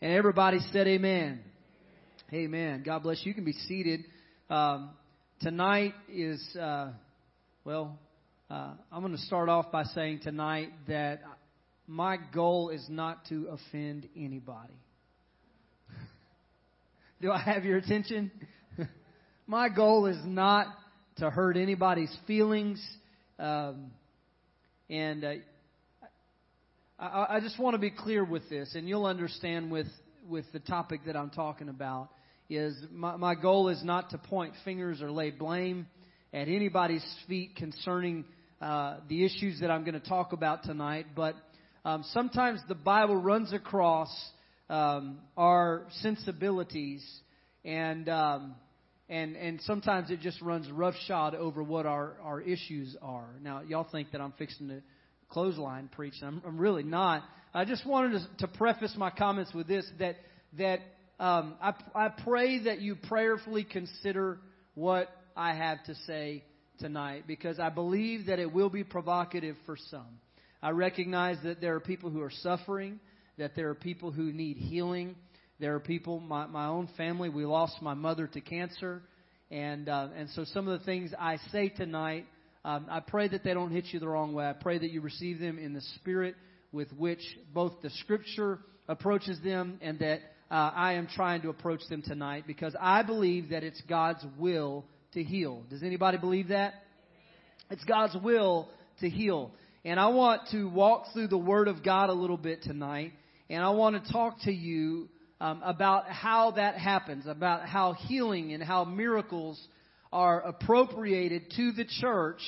And everybody said amen. Amen. God bless you. You can be seated. Um, tonight is, uh, well, uh, I'm going to start off by saying tonight that my goal is not to offend anybody. Do I have your attention? my goal is not to hurt anybody's feelings. Um, and uh, I, I just want to be clear with this, and you'll understand with, with the topic that I'm talking about. Is my, my goal is not to point fingers or lay blame at anybody's feet concerning uh, the issues that I'm going to talk about tonight, but um, sometimes the Bible runs across um, our sensibilities, and um, and and sometimes it just runs roughshod over what our our issues are. Now, y'all think that I'm fixing to clothesline preaching. I'm, I'm really not. I just wanted to, to, preface my comments with this that that um, I, I pray that you prayerfully consider what I have to say tonight because I believe that it will be provocative for some. I recognize that there are people who are suffering, that there are people who need healing. There are people, my, my own family, we lost my mother to cancer. And, uh, and so some of the things I say tonight um, I pray that they don't hit you the wrong way. I pray that you receive them in the spirit with which both the Scripture approaches them and that uh, I am trying to approach them tonight because I believe that it's God's will to heal. Does anybody believe that? It's God's will to heal. And I want to walk through the Word of God a little bit tonight, and I want to talk to you um, about how that happens, about how healing and how miracles are appropriated to the church.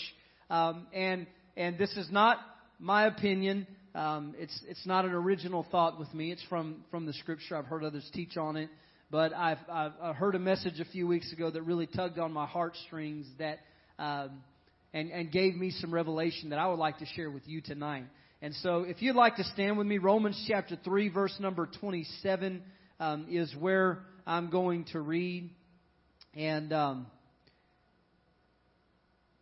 Um, and and this is not my opinion. Um, it's it's not an original thought with me. It's from from the scripture. I've heard others teach on it, but I've I've heard a message a few weeks ago that really tugged on my heartstrings that um, and and gave me some revelation that I would like to share with you tonight. And so, if you'd like to stand with me, Romans chapter three, verse number twenty-seven um, is where I'm going to read, and. Um,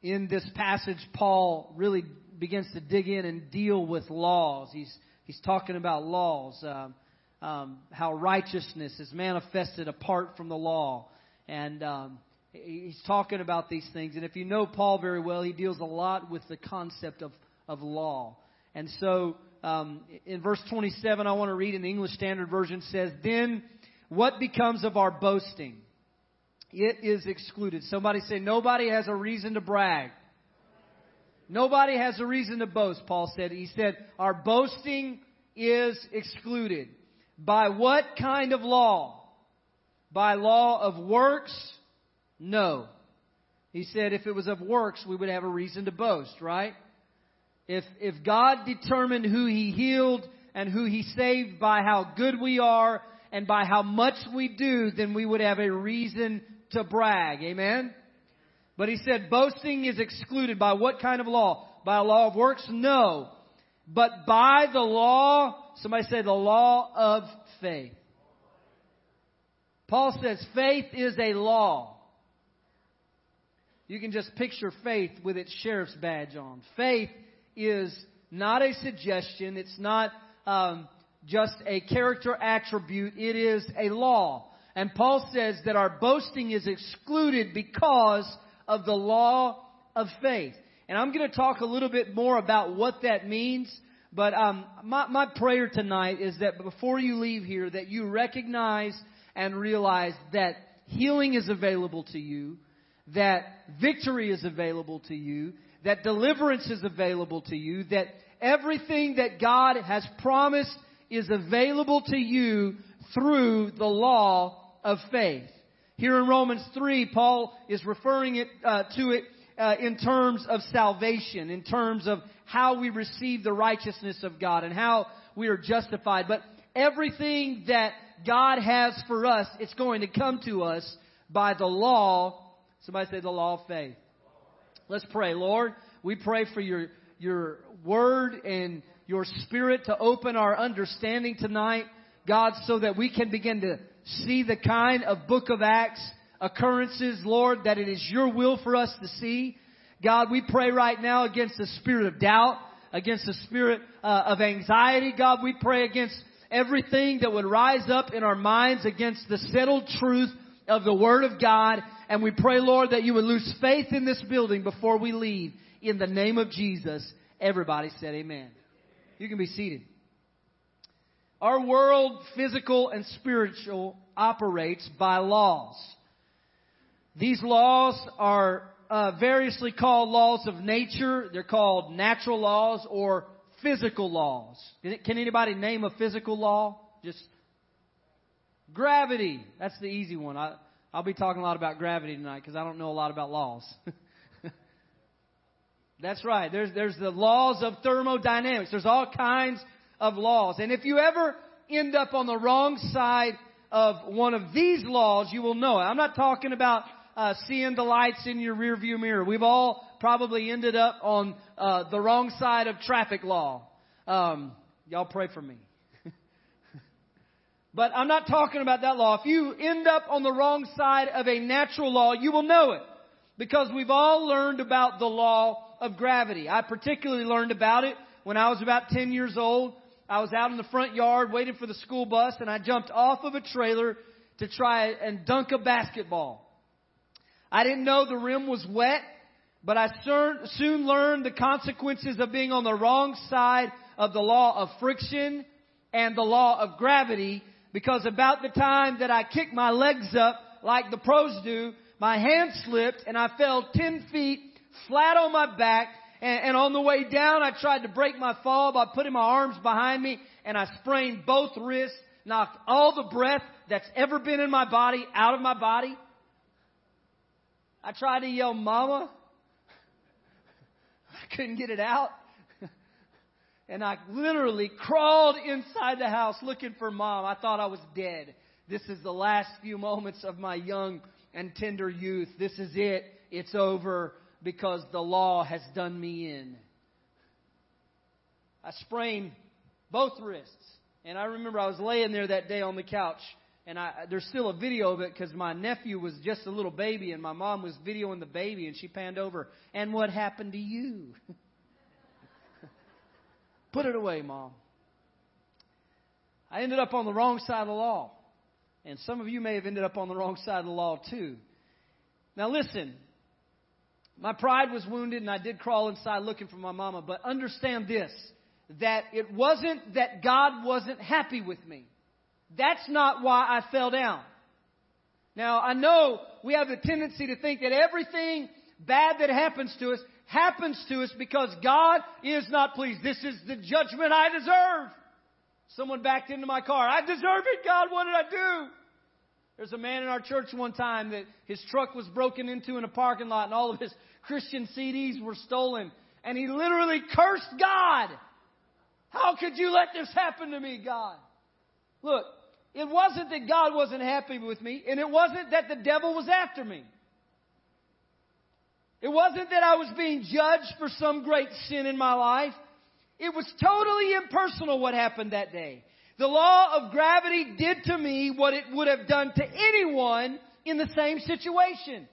in this passage, Paul really begins to dig in and deal with laws. He's, he's talking about laws, um, um, how righteousness is manifested apart from the law. And um, he's talking about these things. And if you know Paul very well, he deals a lot with the concept of, of law. And so um, in verse 27, I want to read in the English Standard Version says, Then what becomes of our boasting? It is excluded. Somebody say, nobody has a reason to brag. Nobody has a reason to boast, Paul said. He said, our boasting is excluded. By what kind of law? By law of works? No. He said if it was of works, we would have a reason to boast, right? If, if God determined who He healed and who He saved by how good we are and by how much we do, then we would have a reason to brag. Amen? But he said boasting is excluded by what kind of law? By a law of works? No. But by the law, somebody say the law of faith. Paul says faith is a law. You can just picture faith with its sheriff's badge on. Faith is not a suggestion. It's not um, just a character attribute. It is a law. And Paul says that our boasting is excluded because of the law of faith. And I'm going to talk a little bit more about what that means. But um, my, my prayer tonight is that before you leave here, that you recognize and realize that healing is available to you, that victory is available to you, that deliverance is available to you, that everything that God has promised is available to you through the law of faith. Here in Romans 3, Paul is referring it, uh, to it uh, in terms of salvation, in terms of how we receive the righteousness of God and how we are justified. But everything that God has for us, it's going to come to us by the law. Somebody say the law of faith. Let's pray. Lord, we pray for your, your word and your spirit to open our understanding tonight, God, so that we can begin to see the kind of book of Acts occurrences, Lord, that it is your will for us to see. God, we pray right now against the spirit of doubt, against the spirit uh, of anxiety. God, we pray against everything that would rise up in our minds against the settled truth of the Word of God. And we pray, Lord, that you would lose faith in this building before we leave. In the name of Jesus, everybody said amen. You can be seated. Our world, physical and spiritual, operates by laws. These laws are uh, variously called laws of nature. They're called natural laws or physical laws. Can anybody name a physical law? Just gravity. That's the easy one. I, I'll be talking a lot about gravity tonight because I don't know a lot about laws. That's right. There's, there's the laws of thermodynamics. There's all kinds of laws. And if you ever end up on the wrong side of one of these laws, you will know it. I'm not talking about uh, seeing the lights in your rearview mirror. We've all probably ended up on uh, the wrong side of traffic law. Um, y'all pray for me. but I'm not talking about that law. If you end up on the wrong side of a natural law, you will know it. Because we've all learned about the law of gravity. I particularly learned about it when I was about 10 years old. I was out in the front yard waiting for the school bus and I jumped off of a trailer to try and dunk a basketball. I didn't know the rim was wet, but I soon learned the consequences of being on the wrong side of the law of friction and the law of gravity because about the time that I kicked my legs up like the pros do, my hand slipped and I fell 10 feet flat on my back and, and, on the way down I tried to break my fall by putting my arms behind me and I sprained both wrists, knocked all the breath that's ever been in my body out of my body. I tried to yell, Mama. I couldn't get it out. and I literally crawled inside the house looking for mom. I thought I was dead. This is the last few moments of my young and tender youth. This is it. It's over because the law has done me in. I sprained both wrists. And I remember I was laying there that day on the couch and I, there's still a video of it because my nephew was just a little baby, and my mom was videoing the baby, and she panned over. And what happened to you? Put it away, mom. I ended up on the wrong side of the law, and some of you may have ended up on the wrong side of the law too. Now listen, my pride was wounded, and I did crawl inside looking for my mama. But understand this: that it wasn't that God wasn't happy with me. That's not why I fell down. Now, I know we have a tendency to think that everything bad that happens to us happens to us because God is not pleased. This is the judgment I deserve. Someone backed into my car. I deserve it, God. What did I do? There's a man in our church one time that his truck was broken into in a parking lot and all of his Christian CDs were stolen. And he literally cursed God. How could you let this happen to me, God? Look, it wasn't that God wasn't happy with me, and it wasn't that the devil was after me. It wasn't that I was being judged for some great sin in my life. It was totally impersonal what happened that day. The law of gravity did to me what it would have done to anyone in the same situation.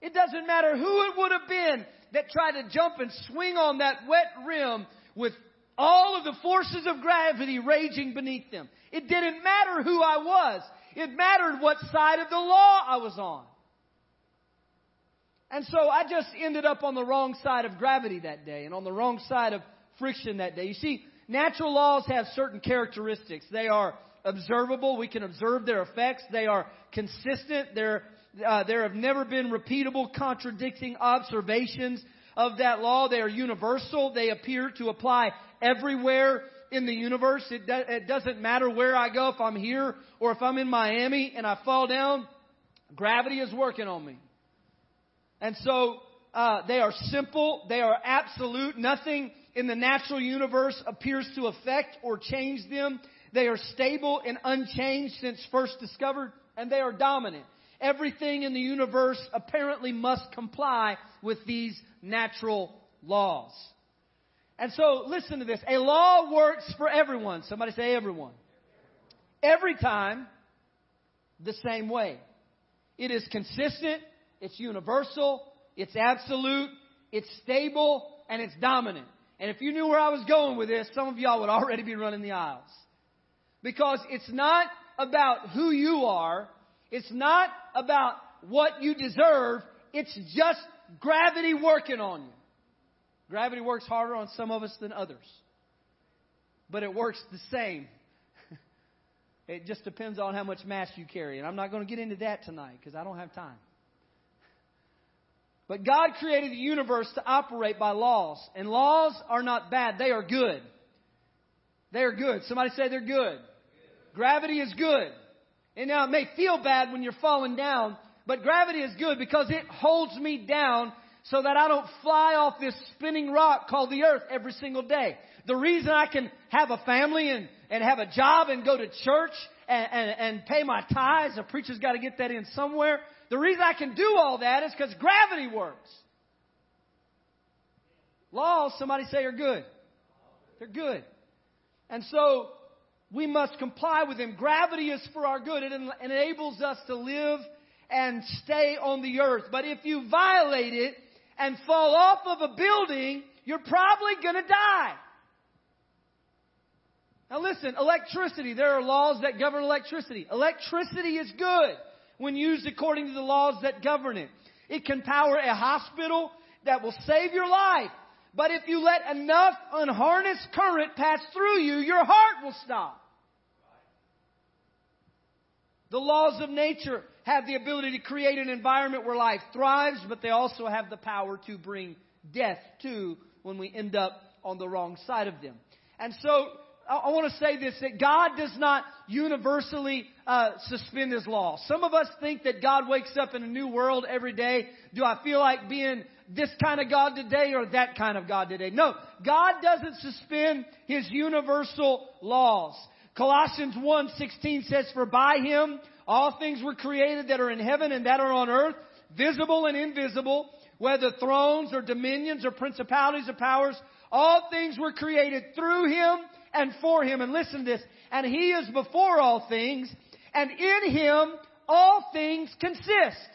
It doesn't matter who it would have been that tried to jump and swing on that wet rim with all of the forces of gravity raging beneath them. It didn't matter who I was. It mattered what side of the law I was on. And so I just ended up on the wrong side of gravity that day and on the wrong side of friction that day. You see, natural laws have certain characteristics. They are observable. We can observe their effects. They are consistent. They're, uh, there have never been repeatable contradicting observations of that law. They are universal. They appear to apply everywhere in the universe. It, do, it doesn't matter where I go, if I'm here or if I'm in Miami and I fall down, gravity is working on me. And so uh, they are simple, they are absolute. Nothing in the natural universe appears to affect or change them. They are stable and unchanged since first discovered, and they are dominant. Everything in the universe apparently must comply with these natural laws. And so listen to this. A law works for everyone. Somebody say everyone. Every time, the same way. It is consistent, it's universal, it's absolute, it's stable, and it's dominant. And if you knew where I was going with this, some of y'all would already be running the aisles. Because it's not about who you are. It's not about what you deserve. It's just gravity working on you. Gravity works harder on some of us than others. But it works the same. it just depends on how much mass you carry. And I'm not going to get into that tonight because I don't have time. But God created the universe to operate by laws. And laws are not bad, they are good. They are good. Somebody say they're good. Gravity is good. And now it may feel bad when you're falling down, but gravity is good because it holds me down so that I don't fly off this spinning rock called the earth every single day. The reason I can have a family and, and have a job and go to church and, and, and pay my tithes, a preacher's got to get that in somewhere. The reason I can do all that is because gravity works. Laws, somebody say, are good. They're good. And so we must comply with them. Gravity is for our good. It enables us to live and stay on the earth. But if you violate it and fall off of a building, you're probably going to die. Now listen, electricity, there are laws that govern electricity. Electricity is good when used according to the laws that govern it. It can power a hospital that will save your life. But if you let enough unharnessed current pass through you, your heart will stop. The laws of nature have the ability to create an environment where life thrives, but they also have the power to bring death too when we end up on the wrong side of them. And so I, want to say this that God does not universally uh, suspend His law. Some of us think that God wakes up in a new world every day. Do I feel like being this kind of God today or that kind of God today? No, God doesn't suspend His universal laws. Colossians 1:16 says, "For by him all things were created that are in heaven and that are on earth, visible and invisible, whether thrones or dominions or principalities or powers, all things were created through him and for him." And listen to this, "And he is before all things, and in him all things consist."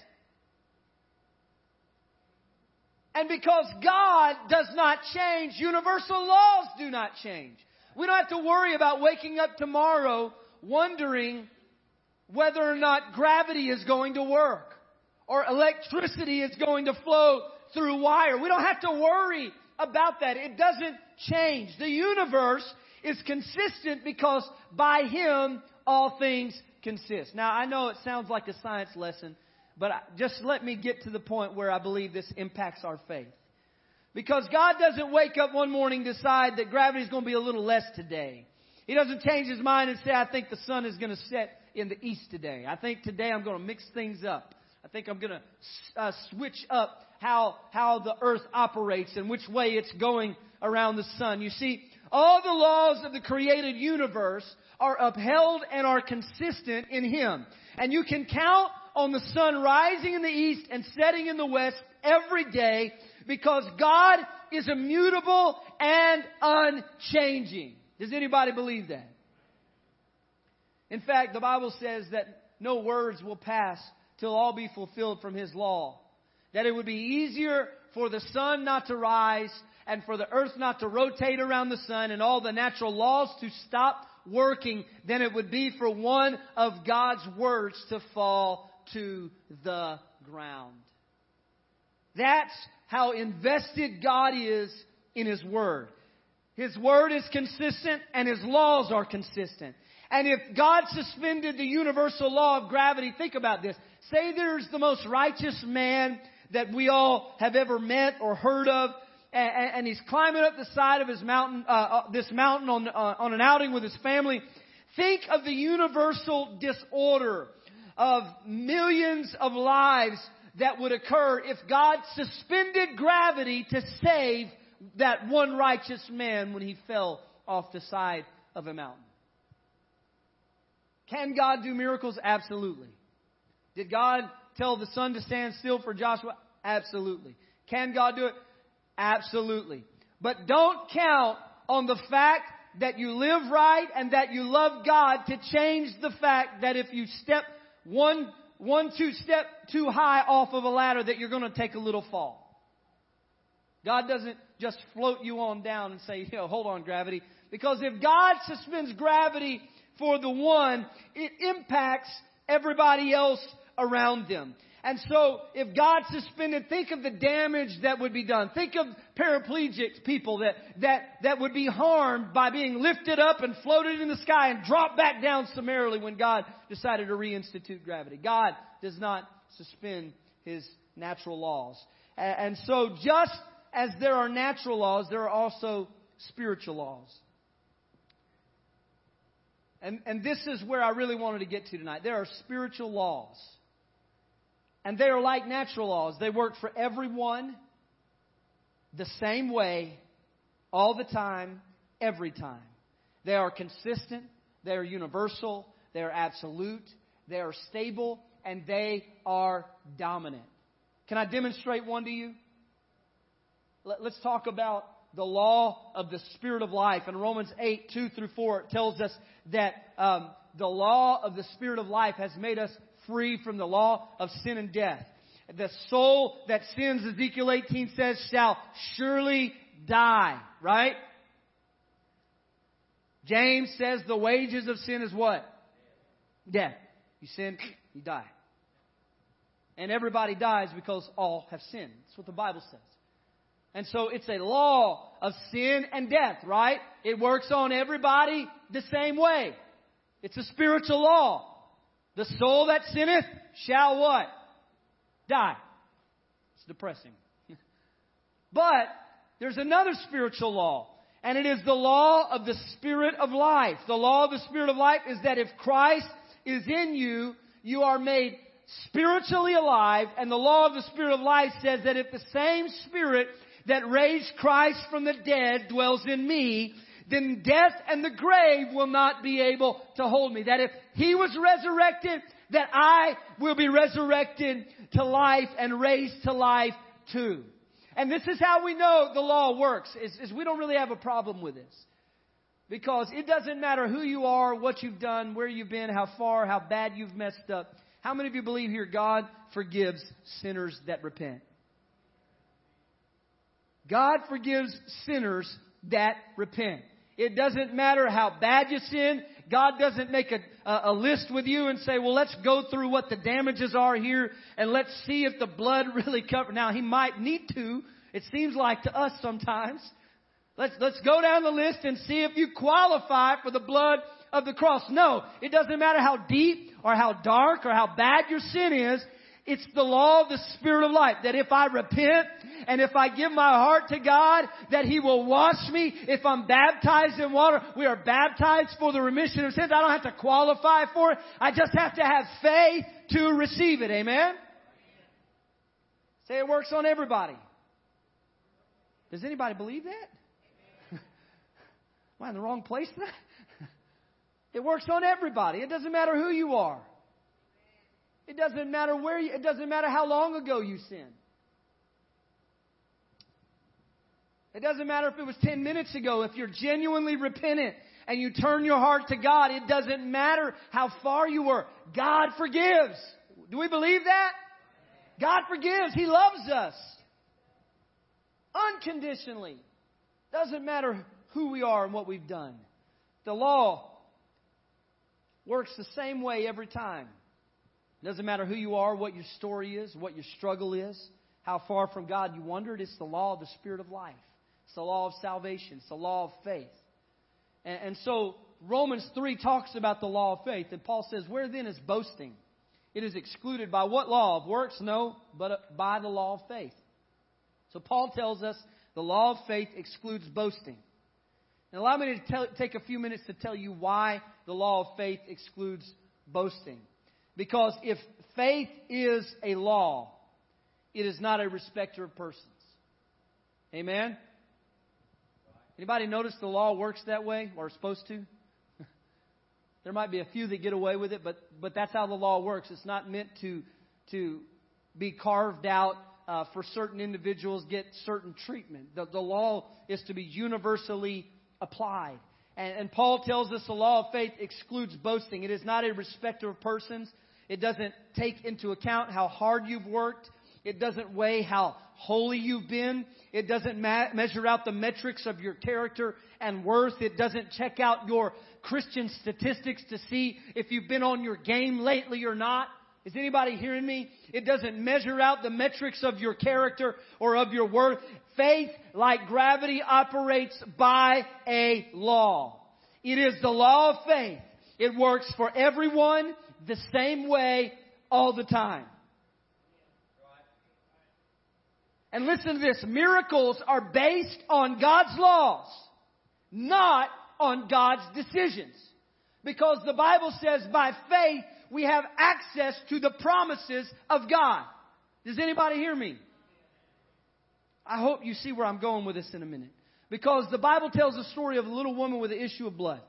And because God does not change, universal laws do not change. We don't have to worry about waking up tomorrow wondering whether or not gravity is going to work or electricity is going to flow through wire. We don't have to worry about that. It doesn't change. The universe is consistent because by Him all things consist. Now, I know it sounds like a science lesson, but just let me get to the point where I believe this impacts our faith. Because God doesn't wake up one morning decide that gravity is going to be a little less today. He doesn't change his mind and say, I think the sun is going to set in the east today. I think today I'm going to mix things up. I think I'm going to uh, switch up how, how the earth operates and which way it's going around the sun. You see, all the laws of the created universe are upheld and are consistent in Him. And you can count on the sun rising in the east and setting in the west every day because God is immutable and unchanging. Does anybody believe that? In fact, the Bible says that no words will pass till all be fulfilled from His law. That it would be easier for the sun not to rise and for the earth not to rotate around the sun and all the natural laws to stop working than it would be for one of God's words to fall to the ground. That's how invested God is in His Word. His Word is consistent and His laws are consistent. And if God suspended the universal law of gravity, think about this. Say there's the most righteous man that we all have ever met or heard of, and, and he's climbing up the side of his mountain, uh, uh, this mountain on, uh, on an outing with his family. Think of the universal disorder of millions of lives that would occur if God suspended gravity to save that one righteous man when he fell off the side of a mountain. Can God do miracles? Absolutely. Did God tell the sun to stand still for Joshua? Absolutely. Can God do it? Absolutely. But don't count on the fact that you live right and that you love God to change the fact that if you step one one, two step too high off of a ladder that you're going to take a little fall. God doesn't just float you on down and say, you know, hold on, gravity. Because if God suspends gravity for the one, it impacts everybody else around them. And so, if God suspended, think of the damage that would be done. Think of paraplegic people that, that, that would be harmed by being lifted up and floated in the sky and dropped back down summarily when God decided to reinstitute gravity. God does not suspend His natural laws. And so, just as there are natural laws, there are also spiritual laws. And, and this is where I really wanted to get to tonight. There are spiritual laws. And they are like natural laws. They work for everyone the same way, all the time, every time. They are consistent, they are universal, they are absolute, they are stable, and they are dominant. Can I demonstrate one to you? Let's talk about the law of the Spirit of life. In Romans 8, 2 through 4, it tells us that um, the law of the Spirit of life has made us free from the law of sin and death. The soul that sins, Ezekiel 18 says, shall surely die, right? James says the wages of sin is what? Death. You sin, you die. And everybody dies because all have sinned. That's what the Bible says. And so it's a law of sin and death, right? It works on everybody the same way. It's a spiritual law. The soul that sinneth shall what? Die. It's depressing. but there's another spiritual law. And it is the law of the Spirit of life. The law of the Spirit of life is that if Christ is in you, you are made spiritually alive. And the law of the Spirit of life says that if the same Spirit that raised Christ from the dead dwells in me, then death and the grave will not be able to hold me. That if He was resurrected, that I will be resurrected to life and raised to life too. And this is how we know the law works, is, is we don't really have a problem with this. Because it doesn't matter who you are, what you've done, where you've been, how far, how bad you've messed up. How many of you believe here God forgives sinners that repent? God forgives sinners that repent. It doesn't matter how bad you sin. God doesn't make a, a, list with you and say, well, let's go through what the damages are here and let's see if the blood really covers. Now, He might need to. It seems like to us sometimes. Let's, let's go down the list and see if you qualify for the blood of the cross. No, it doesn't matter how deep or how dark or how bad your sin is. It's the law of the Spirit of life that if I repent and if I give my heart to God, that He will wash me. If I'm baptized in water, we are baptized for the remission of sins. I don't have to qualify for it. I just have to have faith to receive it. Amen? Say it works on everybody. Does anybody believe that? Am I in the wrong place? it works on everybody. It doesn't matter who you are. It doesn't matter where you, it doesn't matter how long ago you sinned. It doesn't matter if it was 10 minutes ago. If you're genuinely repentant and you turn your heart to God, it doesn't matter how far you were. God forgives. Do we believe that? God forgives. He loves us. Unconditionally. Doesn't matter who we are and what we've done. The law works the same way every time. Doesn't matter who you are, what your story is, what your struggle is, how far from God you wandered. It's the law of the Spirit of life. It's the law of salvation. It's the law of faith. And, and so Romans 3 talks about the law of faith. And Paul says, Where then is boasting? It is excluded by what law? Of works? No, but uh, by the law of faith. So Paul tells us the law of faith excludes boasting. And allow me to tell, take a few minutes to tell you why the law of faith excludes boasting. Because if faith is a law, it is not a respecter of persons. Amen? Anybody notice the law works that way or is supposed to? there might be a few that get away with it, but, but that's how the law works. It's not meant to, to be carved out uh, for certain individuals, get certain treatment. The, the law is to be universally applied. And, and Paul tells us the law of faith excludes boasting. It is not a respecter of persons. It doesn't take into account how hard you've worked. It doesn't weigh how holy you've been. It doesn't ma- measure out the metrics of your character and worth. It doesn't check out your Christian statistics to see if you've been on your game lately or not. Is anybody hearing me? It doesn't measure out the metrics of your character or of your worth. Faith, like gravity, operates by a law. It is the law of faith. It works for everyone the same way all the time. And listen to this. Miracles are based on God's laws, not on God's decisions. Because the Bible says by faith we have access to the promises of God. Does anybody hear me? I hope you see where I'm going with this in a minute. Because the Bible tells the story of a little woman with an issue of blood.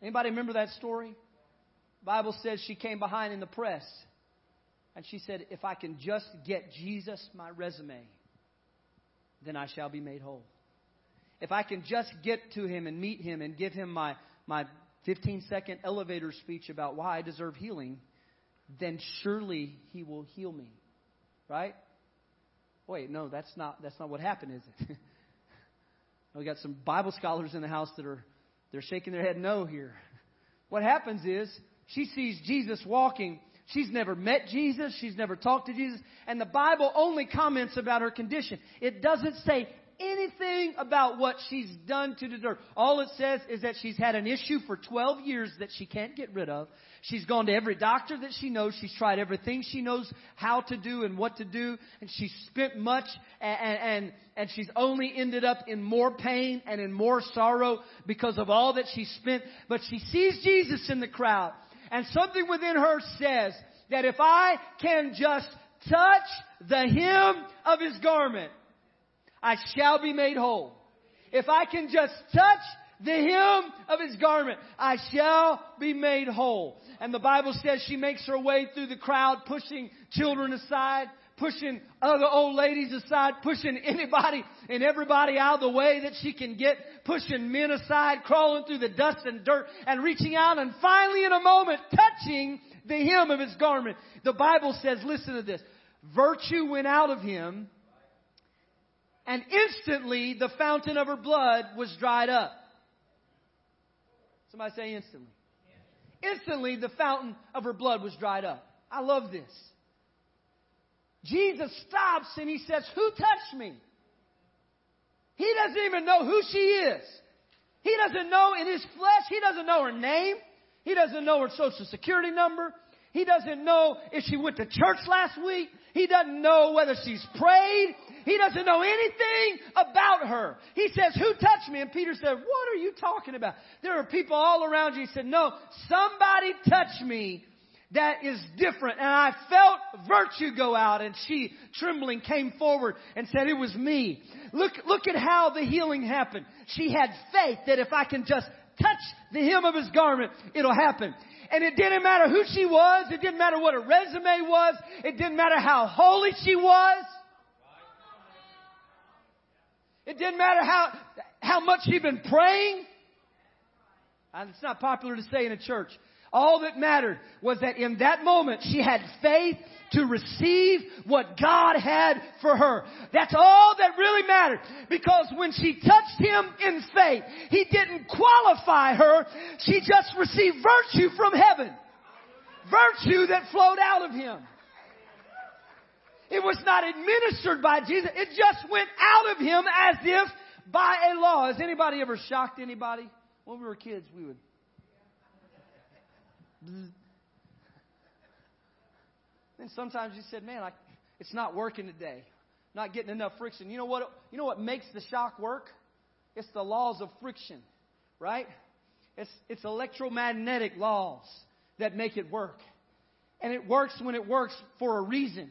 Anybody remember that story? Bible says she came behind in the press and she said, If I can just get Jesus my resume, then I shall be made whole. If I can just get to him and meet him and give him my, my 15 second elevator speech about why I deserve healing, then surely he will heal me. Right? Wait, no, that's not that's not what happened, is it? we got some Bible scholars in the house that are they're shaking their head no here. What happens is she sees Jesus walking. She's never met Jesus. She's never talked to Jesus. And the Bible only comments about her condition. It doesn't say anything about what she's done to deserve. All it says is that she's had an issue for 12 years that she can't get rid of. She's gone to every doctor that she knows. She's tried everything she knows how to do and what to do. And she's spent much and, and, and she's only ended up in more pain and in more sorrow because of all that she spent. But she sees Jesus in the crowd and something within her says that if I can just touch the hem of his garment, I shall be made whole. If I can just touch the hem of his garment, I shall be made whole. And the Bible says she makes her way through the crowd, pushing children aside, pushing other old ladies aside, pushing anybody and everybody out of the way that she can get, pushing men aside, crawling through the dust and dirt, and reaching out, and finally in a moment, touching the hem of his garment. The Bible says, listen to this, virtue went out of him, and instantly the fountain of her blood was dried up. Somebody say instantly. Instantly the fountain of her blood was dried up. I love this. Jesus stops and he says, Who touched me? He doesn't even know who she is. He doesn't know in his flesh, he doesn't know her name. He doesn't know her social security number. He doesn't know if she went to church last week. He doesn't know whether she's prayed. He doesn't know anything about her. He says, who touched me? And Peter said, what are you talking about? There are people all around you. He said, no, somebody touched me that is different. And I felt virtue go out and she trembling came forward and said, it was me. Look, look at how the healing happened. She had faith that if I can just touch the hem of his garment, it'll happen. And it didn't matter who she was. It didn't matter what her resume was. It didn't matter how holy she was. It didn't matter how, how much she'd been praying. And it's not popular to say in a church. All that mattered was that in that moment she had faith to receive what God had for her. That's all that really mattered. Because when she touched him in faith, he didn't qualify her. She just received virtue from heaven. Virtue that flowed out of him. It was not administered by Jesus. It just went out of him as if by a law. Has anybody ever shocked anybody? When we were kids, we would. Mm. Then sometimes you said, "Man, I, it's not working today. Not getting enough friction." You know what? You know what makes the shock work? It's the laws of friction, right? It's it's electromagnetic laws that make it work, and it works when it works for a reason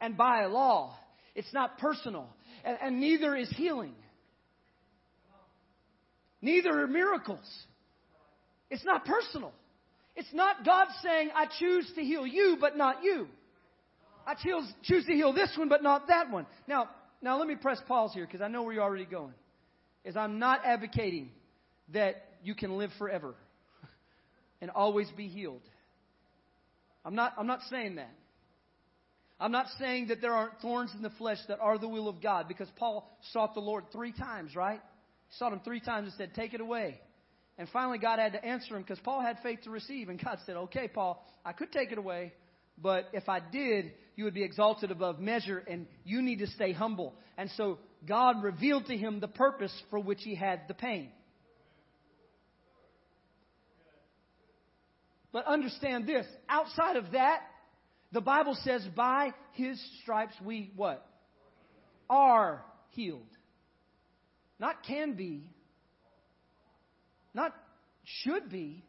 and by a law. It's not personal, and, and neither is healing. Neither are miracles. It's not personal. It's not God saying, I choose to heal you, but not you. I choose, to heal this one, but not that one. Now, now let me press pause here because I know where you're already going. Is I'm not advocating that you can live forever and always be healed. I'm not, I'm not saying that. I'm not saying that there aren't thorns in the flesh that are the will of God because Paul sought the Lord three times, right? He sought him three times and said, Take it away. And finally, God had to answer him because Paul had faith to receive. And God said, Okay, Paul, I could take it away, but if I did, you would be exalted above measure, and you need to stay humble. And so God revealed to him the purpose for which he had the pain. But understand this outside of that, the Bible says, by his stripes we what? Are healed. Not can be, not should be,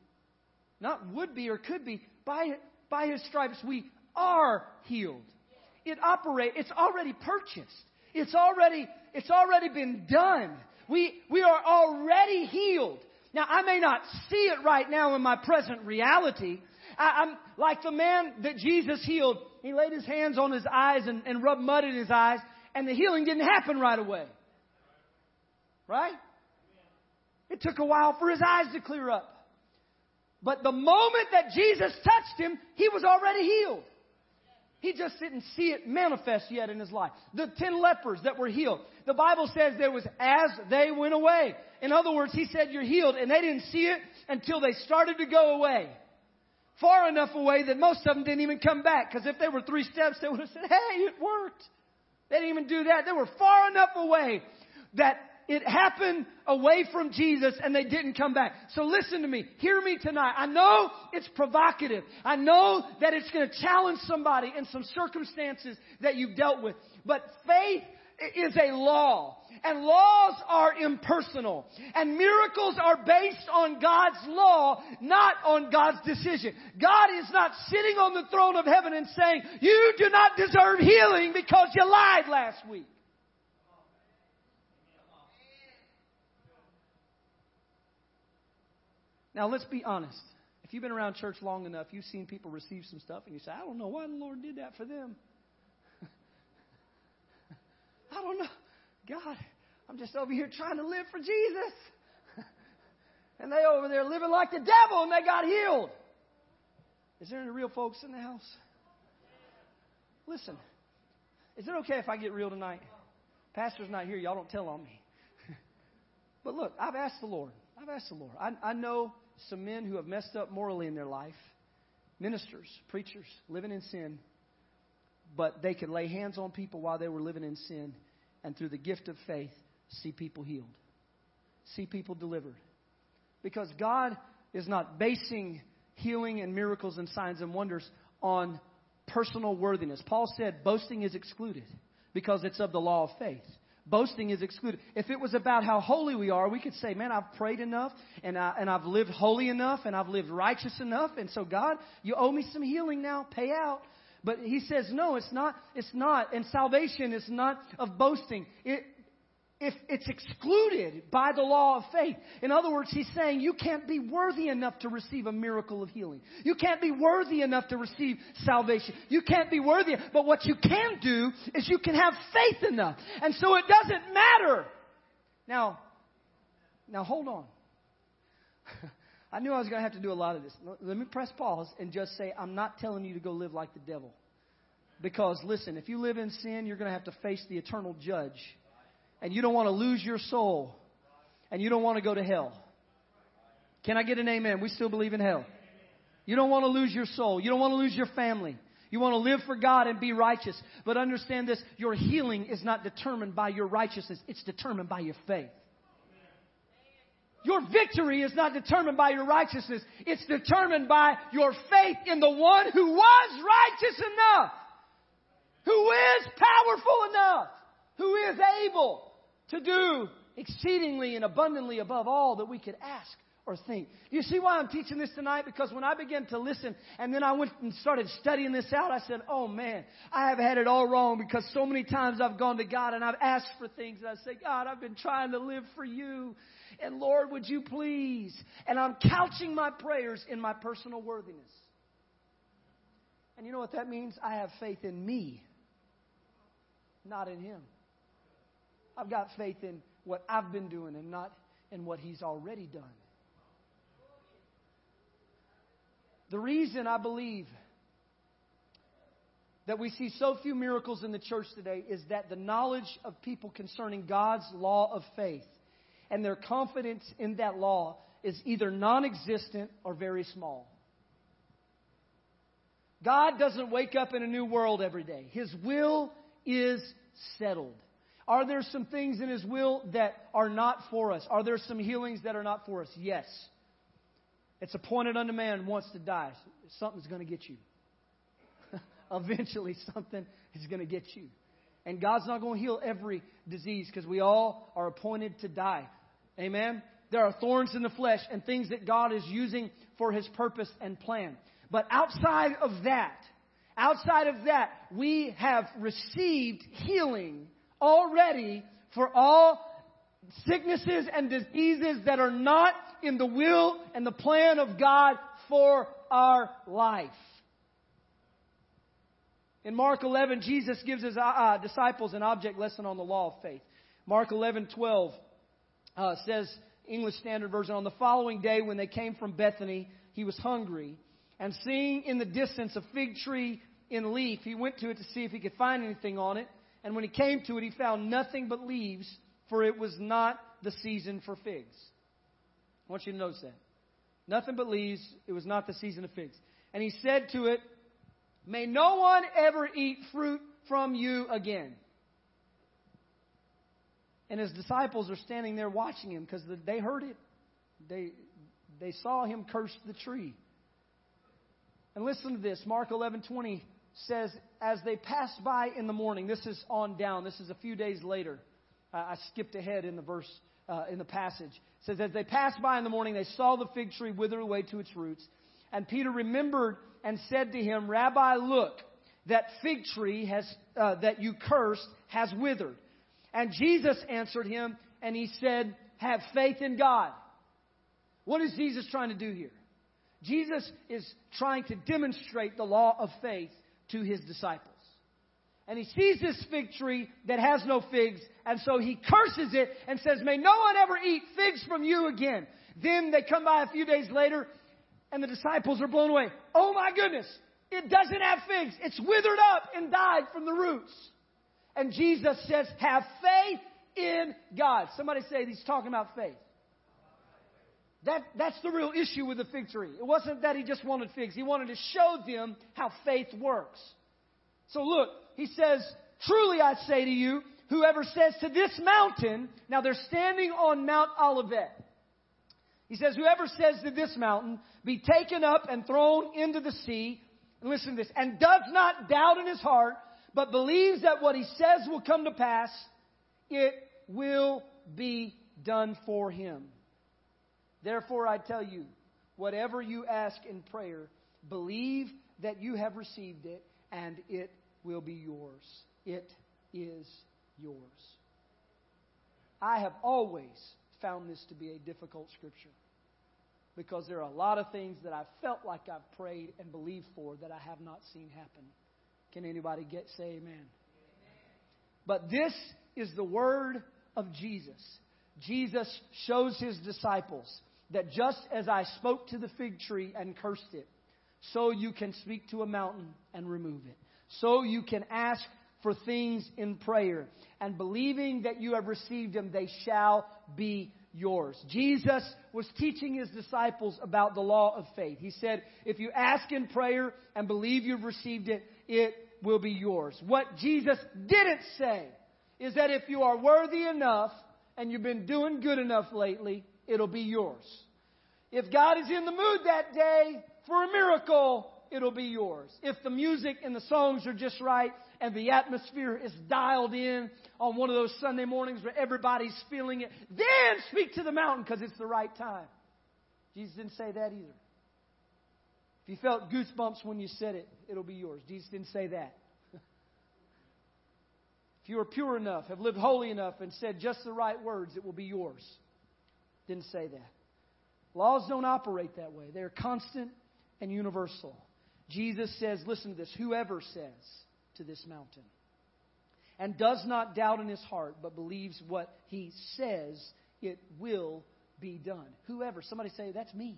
not would be or could be. By, by his stripes we are healed. It operate, it's already purchased. It's already, it's already been done. We, we are already healed. Now, I may not see it right now in my present reality. I, am like the man that Jesus healed. He laid his hands on his eyes and, and rubbed mud in his eyes, and the healing didn't happen right away. Right? It took a while for his eyes to clear up. But the moment that Jesus touched him, he was already healed. He just didn't see it manifest yet in his life. The ten lepers that were healed, the Bible says there was as they went away. In other words, he said, You're healed, and they didn't see it until they started to go away. Far enough away that most of them didn't even come back, because if they were three steps, they would have said, Hey, it worked. They didn't even do that. They were far enough away that it happened away from Jesus and they didn't come back. So listen to me. Hear me tonight. I know it's provocative. I know that it's going to challenge somebody in some circumstances that you've dealt with. But faith is a law. And laws are impersonal. And miracles are based on God's law, not on God's decision. God is not sitting on the throne of heaven and saying, you do not deserve healing because you lied last week. Now, let's be honest. If you've been around church long enough, you've seen people receive some stuff, and you say, I don't know why the Lord did that for them. I don't know. God, I'm just over here trying to live for Jesus. and they over there living like the devil, and they got healed. Is there any real folks in the house? Listen, is it okay if I get real tonight? Pastor's not here. Y'all don't tell on me. but look, I've asked the Lord. I've asked the Lord. I, I know some men who have messed up morally in their life, ministers, preachers, living in sin, but they could lay hands on people while they were living in sin and through the gift of faith see people healed, see people delivered. Because God is not basing healing and miracles and signs and wonders on personal worthiness. Paul said boasting is excluded because it's of the law of faith. Boasting is excluded. If it was about how holy we are, we could say, man, I've prayed enough and, I, and I've lived holy enough and I've lived righteous enough. And so, God, you owe me some healing now. Pay out. But he says, no, it's not. It's not. And salvation is not of boasting. It, if it's excluded by the law of faith. In other words, he's saying you can't be worthy enough to receive a miracle of healing. You can't be worthy enough to receive salvation. You can't be worthy. But what you can do is you can have faith enough. And so it doesn't matter. Now, now hold on. I knew I was going to have to do a lot of this. Let me press pause and just say, I'm not telling you to go live like the devil. Because listen, if you live in sin, you're going to have to face the eternal judge and you don't want to lose your soul and you don't want to go to hell. Can I get an amen? We still believe in hell. You don't want to lose your soul. You don't want to lose your family. You want to live for God and be righteous. But understand this your healing is not determined by your righteousness, it's determined by your faith. Your victory is not determined by your righteousness, it's determined by your faith in the one who was righteous enough, who is powerful enough, who is able to do exceedingly and abundantly above all that we could ask or think. You see why I'm teaching this tonight? Because when I began to listen and then I went and started studying this out, I said, oh man, I have had it all wrong because so many times I've gone to God and I've asked for things and I say, God, I've been trying to live for you. And Lord, would you please? And I'm couching my prayers in my personal worthiness. And you know what that means? I have faith in me, not in Him. I've got faith in what I've been doing and not in what He's already done. The reason I believe that we see so few miracles in the church today is that the knowledge of people concerning God's law of faith and their confidence in that law is either non existent or very small. God doesn't wake up in a new world every day. His will is settled. Are there some things in His will that are not for us? Are there some healings that are not for us? Yes. It's appointed unto man wants to die. Something's going to get you. Eventually, something is going to get you. And God's not going to heal every disease because we all are appointed to die. Amen? There are thorns in the flesh and things that God is using for His purpose and plan. But outside of that, outside of that, we have received healing already for all sicknesses and diseases that are not in the will and the plan of God for our life. In Mark 11, Jesus gives his uh, uh disciples an object lesson on the law of faith. Mark 11, 12 uh, says, English Standard Version, on the following day when they came from Bethany, he was hungry. And seeing in the distance a fig tree in leaf, he went to it to see if he could find anything on it. And when he came to it, he found nothing but leaves, for it was not the season for figs. I want you to notice that. Nothing but leaves. It was not the season of figs. And he said to it, May no one ever eat fruit from you again. And his disciples are standing there watching him because they heard it. They, they saw him curse the tree. And listen to this. Mark 11:20 says, as they passed by in the morning, this is on down. This is a few days later. I skipped ahead in the verse uh, in the passage. It says, as they passed by in the morning, they saw the fig tree wither away to its roots. And Peter remembered and said to him, Rabbi, look, that fig tree has, uh, that you cursed has withered. And Jesus answered him, and he said, Have faith in God. What is Jesus trying to do here? Jesus is trying to demonstrate the law of faith to his disciples. And he sees this fig tree that has no figs, and so he curses it and says, May no one ever eat figs from you again. Then they come by a few days later, and the disciples are blown away. Oh my goodness, it doesn't have figs. It's withered up and died from the roots. And Jesus says, Have faith in God. Somebody say he's talking about faith. That, that's the real issue with the fig tree. It wasn't that he just wanted figs. He wanted to show them how faith works. So look, he says, Truly I say to you, whoever says to this mountain, now they're standing on Mount Olivet. He says, whoever says to this mountain, be taken up and thrown into the sea, and listen to this, and does not doubt in his heart, but believes that what he says will come to pass, it will be done for him. Therefore, I tell you, whatever you ask in prayer, believe that you have received it, and it will be yours. It is yours. I have always found this to be a difficult scripture because there are a lot of things that I felt like I've prayed and believed for that I have not seen happen. Can anybody get say amen? amen? But this is the word of Jesus. Jesus shows his disciples that just as I spoke to the fig tree and cursed it, so you can speak to a mountain and remove it. So you can ask for things in prayer. And believing that you have received them, they shall be yours. Jesus was teaching his disciples about the law of faith. He said, if you ask in prayer and believe you've received it, it will be yours. What Jesus didn't say is that if you are worthy enough and you've been doing good enough lately, it'll be yours. If God is in the mood that day for a miracle, it'll be yours. If the music and the songs are just right and the atmosphere is dialed in on one of those Sunday mornings where everybody's feeling it, then speak to the mountain because it's the right time. Jesus didn't say that either. If you felt goosebumps when you said it, it'll be yours. Jesus didn't say that. if you are pure enough, have lived holy enough, and said just the right words, it will be yours. Didn't say that. Laws don't operate that way, they're constant and universal. Jesus says, listen to this whoever says to this mountain and does not doubt in his heart, but believes what he says, it will be done. Whoever. Somebody say, that's me.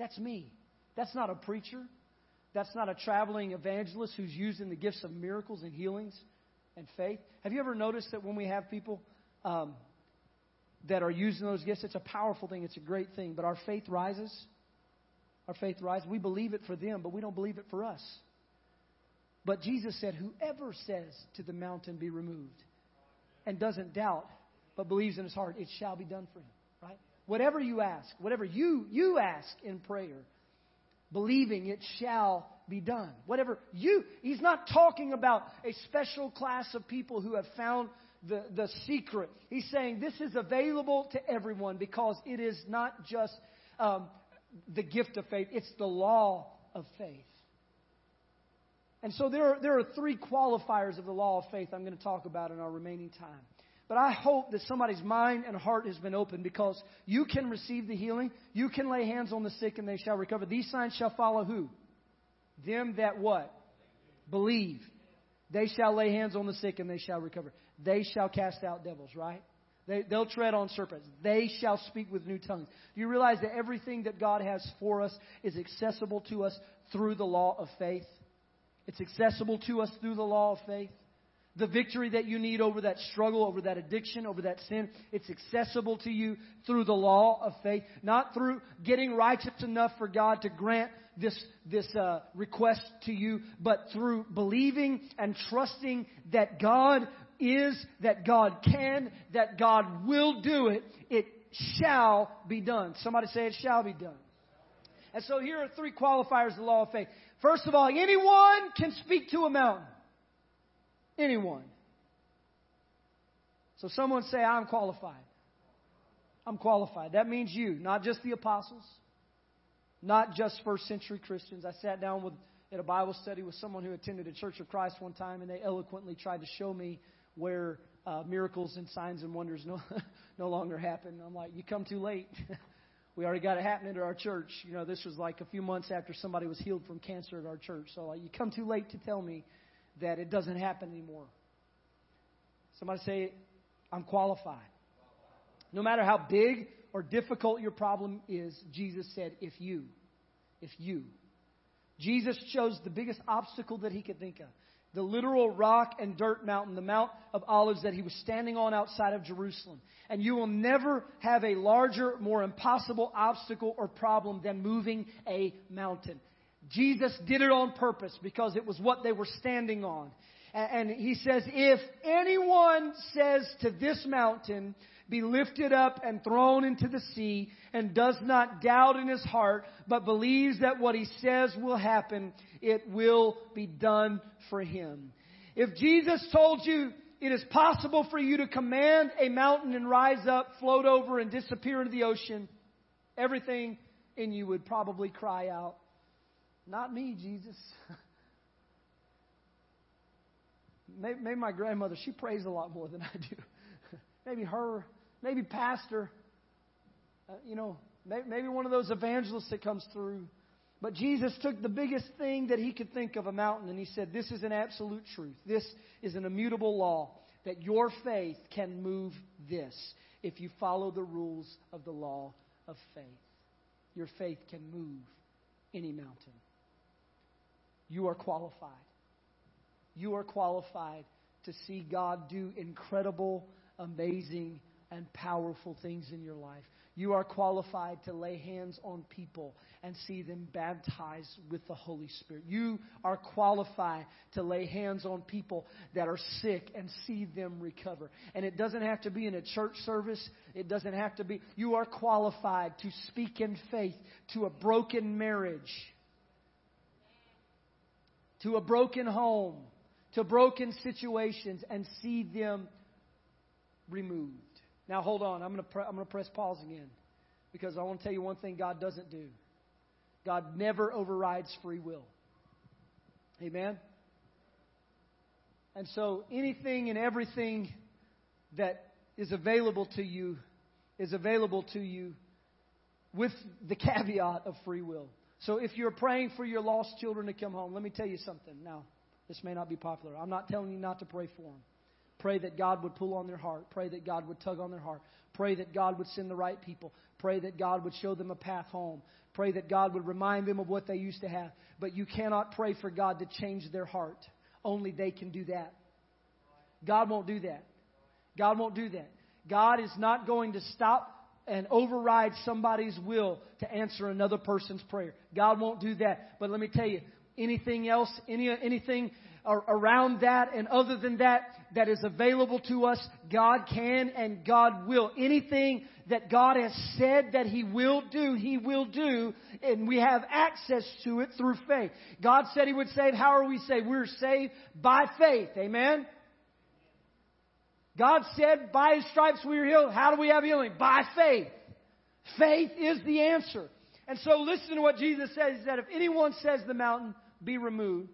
That's me. That's not a preacher. That's not a traveling evangelist who's using the gifts of miracles and healings and faith. Have you ever noticed that when we have people um, that are using those gifts. It's a powerful thing, it's a great thing. But our faith rises. Our faith rises. We believe it for them, but we don't believe it for us. But Jesus said, Whoever says to the mountain, be removed, and doesn't doubt, but believes in his heart, it shall be done for him. Right? Whatever you ask, whatever you, you ask in prayer, believing it shall be done. Whatever you, he's not talking about a special class of people who have found the, the secret. He's saying this is available to everyone because it is not just um, the gift of faith, it's the law of faith. And so there are, there are three qualifiers of the law of faith I'm going to talk about in our remaining time. But I hope that somebody's mind and heart has been opened because you can receive the healing. You can lay hands on the sick and they shall recover. These signs shall follow who? Them that what? Believe. They shall lay hands on the sick and they shall recover. They shall cast out devils, right? They, they'll tread on serpents. They shall speak with new tongues. Do you realize that everything that God has for us is accessible to us through the law of faith? It's accessible to us through the law of faith. The victory that you need over that struggle, over that addiction, over that sin, it's accessible to you through the law of faith, not through getting righteous enough for God to grant this, this uh, request to you, but through believing and trusting that God is, that God can, that God will do it. It shall be done. Somebody say it shall be done. And so here are three qualifiers of the law of faith. First of all, anyone can speak to a mountain. Anyone. So someone say, I'm qualified. I'm qualified. That means you, not just the apostles, not just first century Christians. I sat down with at a Bible study with someone who attended a Church of Christ one time, and they eloquently tried to show me where uh, miracles and signs and wonders no, no longer happen. I'm like, you come too late. we already got it happening at our church. You know, this was like a few months after somebody was healed from cancer at our church. So like, you come too late to tell me that it doesn't happen anymore. Somebody say, I'm qualified. No matter how big or difficult your problem is, Jesus said, if you, if you. Jesus chose the biggest obstacle that he could think of the literal rock and dirt mountain, the Mount of Olives that he was standing on outside of Jerusalem. And you will never have a larger, more impossible obstacle or problem than moving a mountain. Jesus did it on purpose because it was what they were standing on. And he says, if anyone says to this mountain, be lifted up and thrown into the sea, and does not doubt in his heart, but believes that what he says will happen, it will be done for him. If Jesus told you it is possible for you to command a mountain and rise up, float over, and disappear into the ocean, everything in you would probably cry out, Not me, Jesus. maybe, my grandmother, she prays a lot more than I do. maybe her, maybe Pastor, uh, you know, maybe, maybe one of those evangelists that comes through. But Jesus took the biggest thing that he could think of, a mountain, and he said, This is an absolute truth. This is an immutable law that your faith can move this if you follow the rules of the law of faith. Your faith can move any mountain. You are qualified. You are qualified to see God do incredible, amazing, and powerful things in your life. You are qualified to lay hands on people and see them baptized with the Holy Spirit. You are qualified to lay hands on people that are sick and see them recover. And it doesn't have to be in a church service. It doesn't have to be. You are qualified to speak in faith to a broken marriage, to a broken home, to broken situations and see them removed. Now, hold on. I'm going to I'm going to press pause again because I want to tell you one thing God doesn't do. God never overrides free will. Amen? And so anything and everything that is available to you is available to you with the caveat of free will. So if you're praying for your lost children to come home, let me tell you something. Now, this may not be popular. I'm not telling you not to pray for them. Pray that God would pull on their heart. Pray that God would tug on their heart. Pray that God would send the right people. Pray that God would show them a path home. Pray that God would remind them of what they used to have. But you cannot pray for God to change their heart. Only they can do that. God won't do that. God won't do that. God is not going to stop and override somebody's will to answer another person's prayer. God won't do that. But let me tell you, anything else, any, anything around that and other than that that is available to us, God can and God will. Anything that God has said that He will do, He will do, and we have access to it through faith. God said He would save. How are we saved? We're saved by faith. Amen? God said, by His stripes we are healed. How do we have healing? By faith. Faith is the answer. And so listen to what Jesus says. He said, if anyone says the mountain, be removed,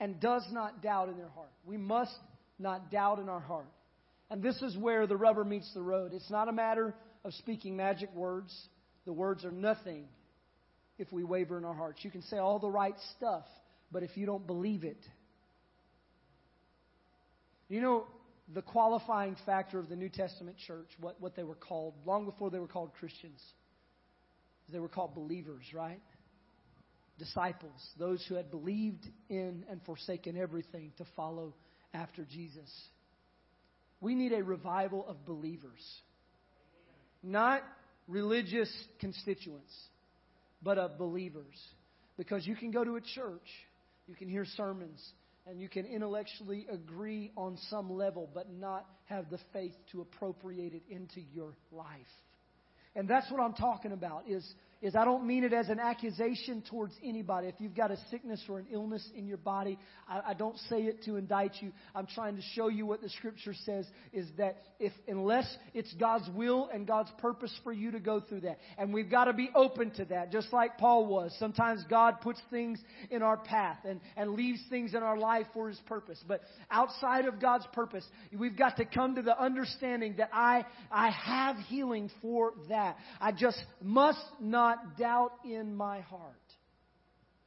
and does not doubt in their heart. We must not doubt in our heart. And this is where the rubber meets the road. It's not a matter of speaking magic words. The words are nothing if we waver in our hearts. You can say all the right stuff, but if you don't believe it, you know, the qualifying factor of the New Testament church, what, what they were called, long before they were called Christians, they were called believers, right? Disciples, those who had believed in and forsaken everything to follow after Jesus. We need a revival of believers, not religious constituents, but of believers. Because you can go to a church, you can hear sermons, and you can intellectually agree on some level, but not have the faith to appropriate it into your life. And that's what I'm talking about is is I don't mean it as an accusation towards anybody. If you've got a sickness or an illness in your body, I, I, don't say it to indict you. I'm trying to show you what the scripture says is that if unless it's God's will and God's purpose for you to go through that. And we've got to be open to that, just like Paul was. Sometimes God puts things in our path and, and leaves things in our life for his purpose. But outside of God's purpose, we've got to come to the understanding that I I have healing for that. I just must not not doubt in my heart.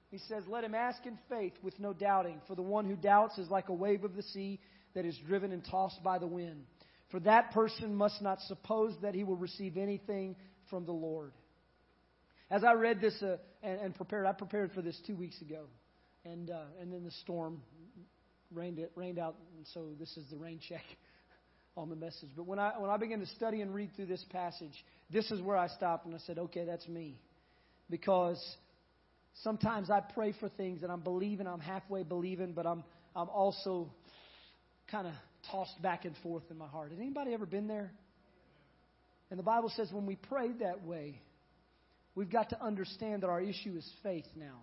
He says, Let him ask in faith with no doubting, for the one who doubts is like a wave of the sea that is driven and tossed by the wind. For that person must not suppose that he will receive anything from the Lord. As I read this uh, and, and, prepared, I prepared for this two weeks ago, and uh, and then the storm rained it rained out, and so this is the rain check on the message. But when I when I began to study and read through this passage, this is where I stopped and I said, okay, that's me. Because sometimes I pray for things and I'm believing, I'm halfway believing, but I'm, I'm also kind of tossed back and forth in my heart. Has anybody ever been there? And the Bible says when we pray that way, we've got to understand that our issue is faith now.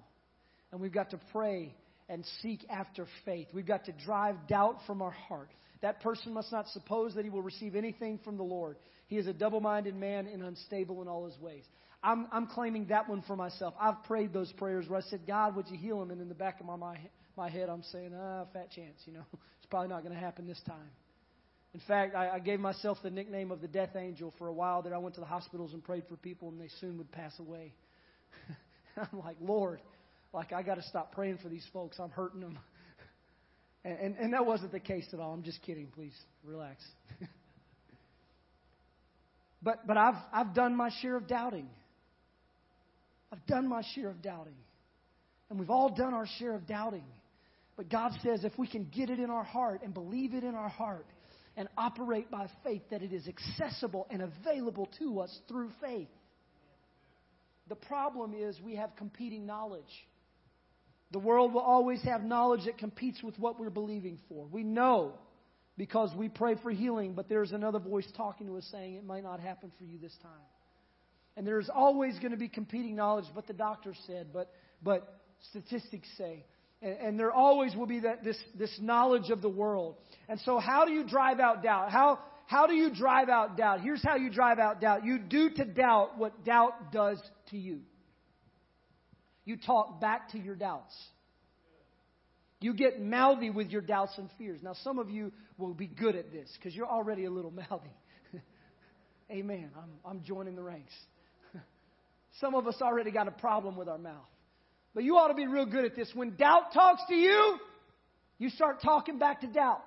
And we've got to pray and seek after faith. We've got to drive doubt from our heart. That person must not suppose that he will receive anything from the Lord. He is a double minded man and unstable in all his ways. I'm, I'm claiming that one for myself. I've prayed those prayers where I said, God, would you heal him? And in the back of my, my, my head, I'm saying, ah, fat chance, you know. It's probably not going to happen this time. In fact, I, I gave myself the nickname of the death angel for a while there. I went to the hospitals and prayed for people, and they soon would pass away. I'm like, Lord, like I got to stop praying for these folks. I'm hurting them. And, and, and that wasn't the case at all. I'm just kidding. Please relax. but but I've I've done my share of doubting. I've done my share of doubting. And we've all done our share of doubting. But God says if we can get it in our heart and believe it in our heart and operate by faith, that it is accessible and available to us through faith. The problem is we have competing knowledge. The world will always have knowledge that competes with what we're believing for. We know because we pray for healing, but there's another voice talking to us saying it might not happen for you this time. And there's always going to be competing knowledge, but the doctor said, but, but statistics say. And, and there always will be that, this, this knowledge of the world. And so, how do you drive out doubt? How, how do you drive out doubt? Here's how you drive out doubt you do to doubt what doubt does to you. You talk back to your doubts. You get mouthy with your doubts and fears. Now, some of you will be good at this because you're already a little mouthy. Amen. I'm, I'm joining the ranks. some of us already got a problem with our mouth. But you ought to be real good at this. When doubt talks to you, you start talking back to doubt.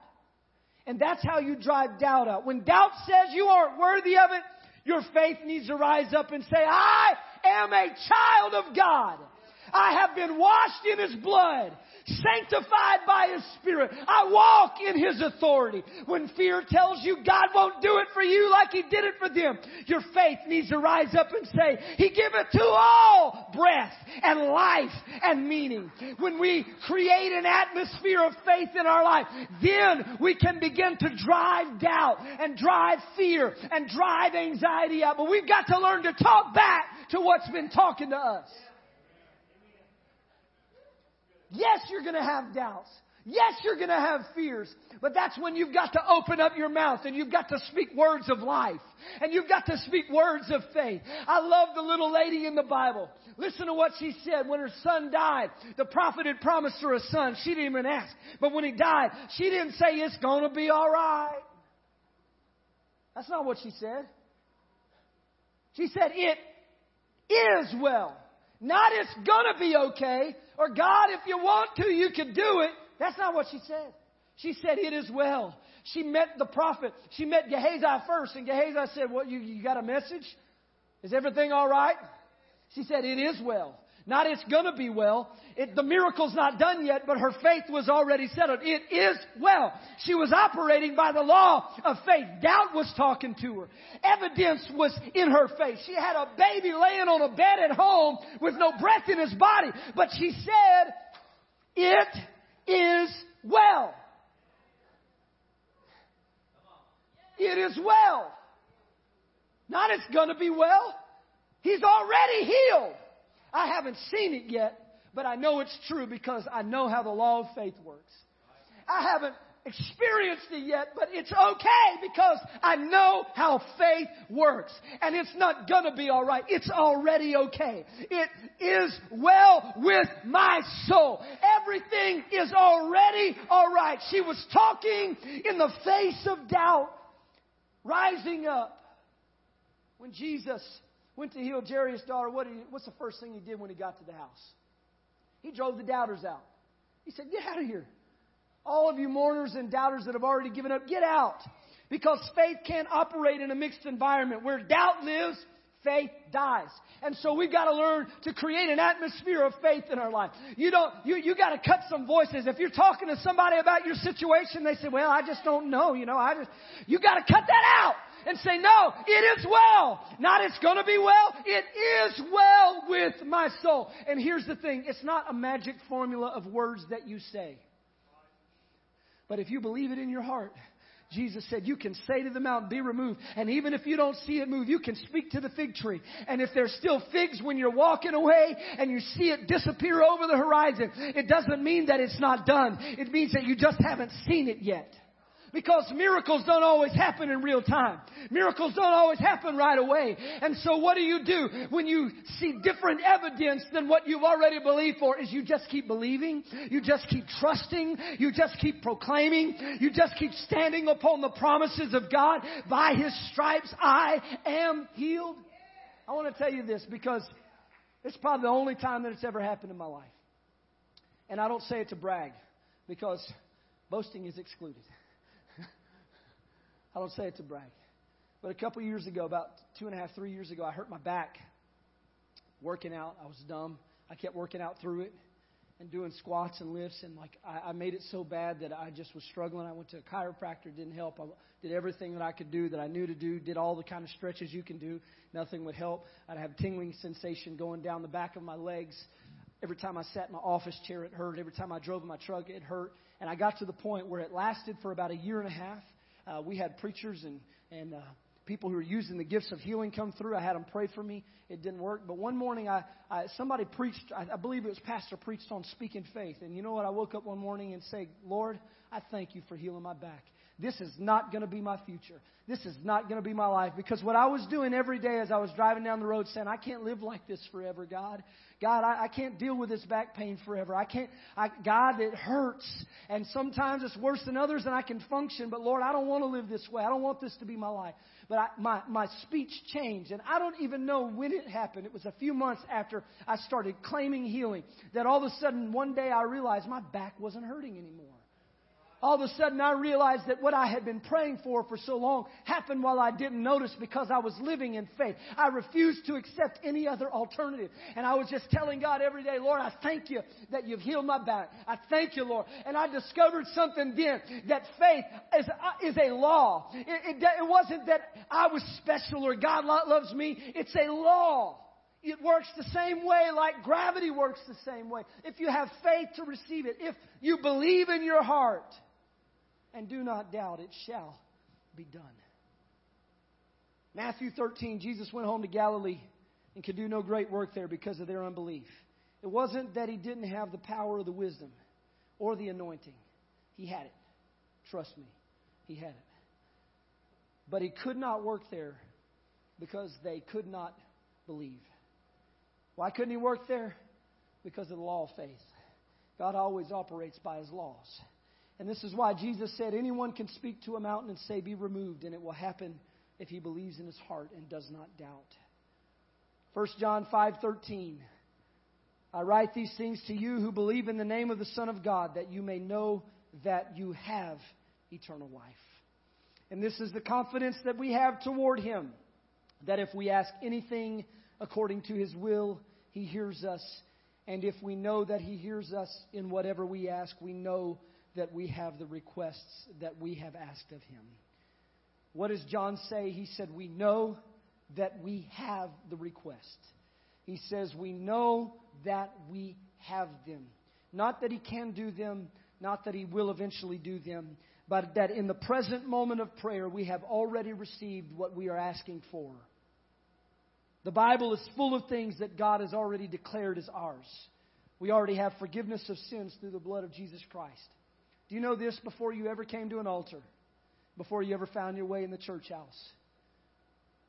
And that's how you drive doubt out. When doubt says you aren't worthy of it, your faith needs to rise up and say, I am a child of God. I have been washed in His blood sanctified by His Spirit. I walk in His authority. When fear tells you God won't do it for you like He did it for them, your faith needs to rise up and say, He giveth to all breath and life and meaning. When we create an atmosphere of faith in our life, then we can begin to drive doubt and drive fear and drive anxiety out. But we've got to learn to talk back to what's been talking to us. Yes, you're going to have doubts. Yes, you're going to have fears, but that's when you've got to open up your mouth and you've got to speak words of life and you've got to speak words of faith. I love the little lady in the Bible. Listen to what she said when her son died. The prophet had promised her a son. She didn't even ask. But when he died, she didn't say it's going to be all right. That's not what she said. She said it is well. Not it's gonna be okay, or God, if you want to, you can do it. That's not what she said. She said, It is well. She met the prophet. She met Gehazi first, and Gehazi said, What, you, you got a message? Is everything all right? She said, It is well. Not it's gonna be well. It, the miracle's not done yet, but her faith was already settled. It is well. She was operating by the law of faith. Doubt was talking to her. Evidence was in her face. She had a baby laying on a bed at home with no breath in his body, but she said, it is well. It is well. Not it's gonna be well. He's already healed. I haven't seen it yet, but I know it's true because I know how the law of faith works. I haven't experienced it yet, but it's okay because I know how faith works. And it's not gonna be alright. It's already okay. It is well with my soul. Everything is already alright. She was talking in the face of doubt, rising up. When Jesus went to heal Jairus' daughter, what he, what's the first thing he did when he got to the house? He drove the doubters out. He said, Get out of here. All of you mourners and doubters that have already given up, get out. Because faith can't operate in a mixed environment. Where doubt lives, faith dies. And so we've got to learn to create an atmosphere of faith in our life. You don't, you, you got to cut some voices. If you're talking to somebody about your situation, they say, well, I just don't know, you know, I just, you got to cut that out and say, no, it is well. Not it's going to be well. It is well with my soul. And here's the thing. It's not a magic formula of words that you say. But if you believe it in your heart, Jesus said, You can say to the mountain, Be removed. And even if you don't see it move, you can speak to the fig tree. And if there's still figs when you're walking away and you see it disappear over the horizon, it doesn't mean that it's not done. It means that you just haven't seen it yet. Because miracles don't always happen in real time. Miracles don't always happen right away. And so what do you do when you see different evidence than what you've already believed for is you just keep believing, you just keep trusting, you just keep proclaiming, you just keep standing upon the promises of God. By His stripes I am healed. I want to tell you this because it's probably the only time that it's ever happened in my life. And I don't say it to brag because boasting is excluded. I don't say it to brag. But a couple years ago, about two and a half, three years ago, I hurt my back working out. I was dumb. I kept working out through it and doing squats and lifts, and like I, I made it so bad that I just was struggling. I went to a chiropractor, didn't help. I did everything that I could do that I knew to do. Did all the kind of stretches you can do. Nothing would help. I'd have tingling sensation going down the back of my legs. Every time I sat in my office chair, it hurt. Every time I drove in my truck, it hurt. And I got to the point where it lasted for about a year and a half. Uh, we had preachers and, and uh, people who were using the gifts of healing come through. I had them pray for me. It didn't work. But one morning, I, I somebody preached, I, I believe it was Pastor preached on speaking faith. And you know what? I woke up one morning and say, Lord, I thank you for healing my back. This is not going to be my future. This is not going to be my life. Because what I was doing every day as I was driving down the road saying, I can't live like this forever, God. God, I, I can't deal with this back pain forever. I can't, I, God, it hurts. And sometimes it's worse than others and I can function. But Lord, I don't want to live this way. I don't want this to be my life. But I, my, my speech changed. And I don't even know when it happened. It was a few months after I started claiming healing that all of a sudden one day I realized my back wasn't hurting anymore. All of a sudden I realized that what I had been praying for for so long happened while I didn't notice because I was living in faith. I refused to accept any other alternative. And I was just telling God every day, Lord, I thank you that you've healed my back. I thank you, Lord. And I discovered something then that faith is, uh, is a law. It, it, it wasn't that I was special or God loves me. It's a law. It works the same way like gravity works the same way. If you have faith to receive it, if you believe in your heart, and do not doubt it shall be done. Matthew 13, Jesus went home to Galilee and could do no great work there because of their unbelief. It wasn't that he didn't have the power or the wisdom or the anointing. He had it. Trust me, he had it. But he could not work there because they could not believe. Why couldn't he work there? Because of the law of faith. God always operates by his laws. And this is why Jesus said, Anyone can speak to a mountain and say, Be removed, and it will happen if he believes in his heart and does not doubt. 1 John 5:13 I write these things to you who believe in the name of the Son of God that you may know that you have eternal life. And this is the confidence that we have toward him that if we ask anything according to his will, he hears us. And if we know that he hears us in whatever we ask, we know that we have the requests that we have asked of him. What does John say? He said, We know that we have the request. He says, We know that we have them. Not that he can do them, not that he will eventually do them, but that in the present moment of prayer, we have already received what we are asking for. The Bible is full of things that God has already declared as ours. We already have forgiveness of sins through the blood of Jesus Christ. Do you know this before you ever came to an altar? Before you ever found your way in the church house?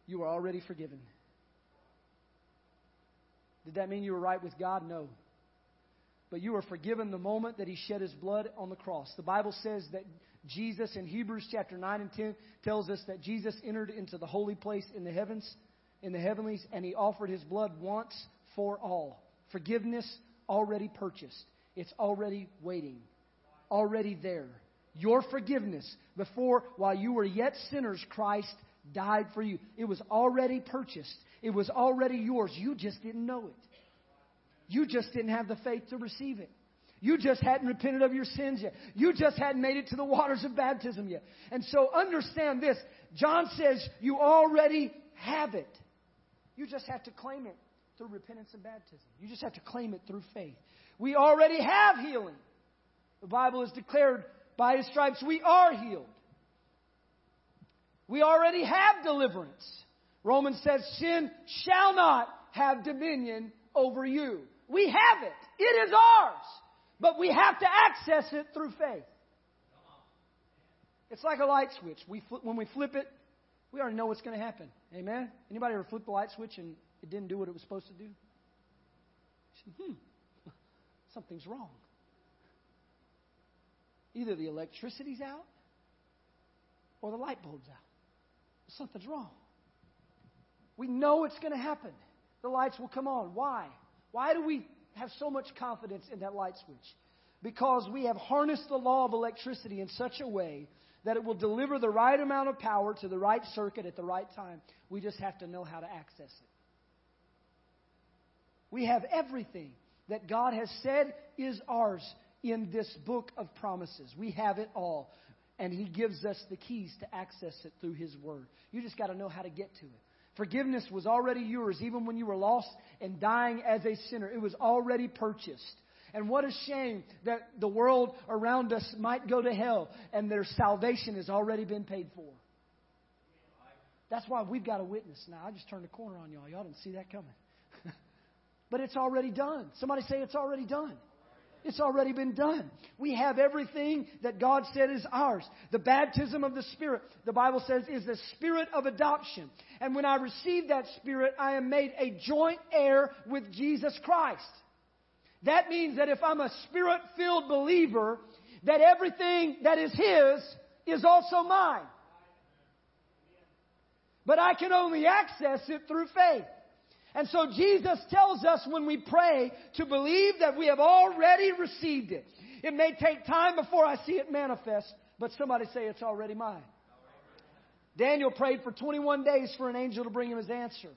You were already forgiven. Did that mean you were right with God? No. But you were forgiven the moment that He shed His blood on the cross. The Bible says that Jesus, in Hebrews chapter 9 and 10, tells us that Jesus entered into the holy place in the heavens in the heavenlies, and he offered his blood once for all. Forgiveness already purchased, it's already waiting, already there. Your forgiveness before, while you were yet sinners, Christ died for you. It was already purchased, it was already yours. You just didn't know it. You just didn't have the faith to receive it. You just hadn't repented of your sins yet. You just hadn't made it to the waters of baptism yet. And so understand this. John says you already have it. You just have to claim it through repentance and baptism. You just have to claim it through faith. We already have healing. The Bible is declared by his stripes we are healed. We already have deliverance. Romans says sin shall not have dominion over you. We have it. It is ours. But we have to access it through faith. It's like a light switch. We when we flip it, we already know what's going to happen. Amen? Anybody ever flip the light switch and it didn't do what it was supposed to do? hmm, something's wrong. Either the electricity's out or the light bulb's out. Something's wrong. We know it's going to happen. The lights will come on. Why? Why do we have so much confidence in that light switch? Because we have harnessed the law of electricity in such a way that it will deliver the right amount of power to the right circuit at the right time. We just have to know how to access it. We have everything that God has said is ours in this book of promises. We have it all. And He gives us the keys to access it through His Word. You just got to know how to get to it. Forgiveness was already yours even when you were lost and dying as a sinner. It was already purchased. And what a shame that the world around us might go to hell and their salvation has already been paid for. That's why we've got a witness now. I just turned the corner on y'all. Y'all didn't see that coming. but it's already done. Somebody say it's already done. It's already been done. We have everything that God said is ours. The baptism of the Spirit, the Bible says, is the spirit of adoption. And when I receive that Spirit, I am made a joint heir with Jesus Christ. That means that if I'm a spirit filled believer, that everything that is His is also mine. But I can only access it through faith. And so Jesus tells us when we pray to believe that we have already received it. It may take time before I see it manifest, but somebody say it's already mine. Daniel prayed for 21 days for an angel to bring him his answer.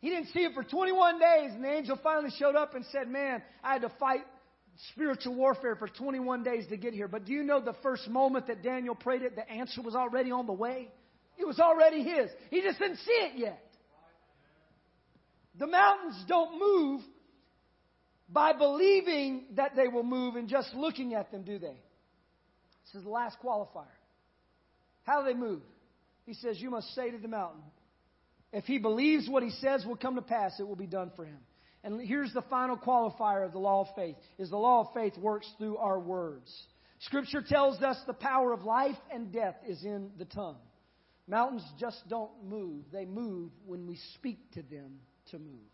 He didn't see it for 21 days, and the angel finally showed up and said, Man, I had to fight spiritual warfare for 21 days to get here. But do you know the first moment that Daniel prayed it, the answer was already on the way? It was already his. He just didn't see it yet. The mountains don't move by believing that they will move and just looking at them, do they? This is the last qualifier. How do they move? He says, You must say to the mountain, if he believes what he says will come to pass, it will be done for him. And here's the final qualifier of the law of faith is the law of faith works through our words. Scripture tells us the power of life and death is in the tongue. Mountains just don't move. They move when we speak to them to move.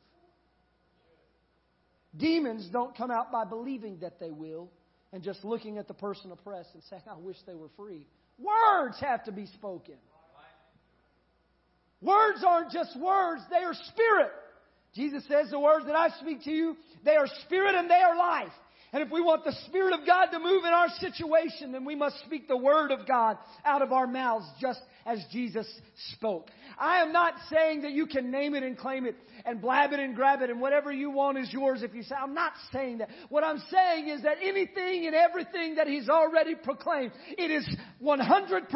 Demons don't come out by believing that they will and just looking at the person oppressed and saying, I wish they were free. Words have to be spoken. Words aren't just words, they are spirit. Jesus says the words that I speak to you, they are spirit and they are life. And if we want the Spirit of God to move in our situation, then we must speak the Word of God out of our mouths just as Jesus spoke. I am not saying that you can name it and claim it and blab it and grab it and whatever you want is yours if you say, I'm not saying that. What I'm saying is that anything and everything that He's already proclaimed, it is 100%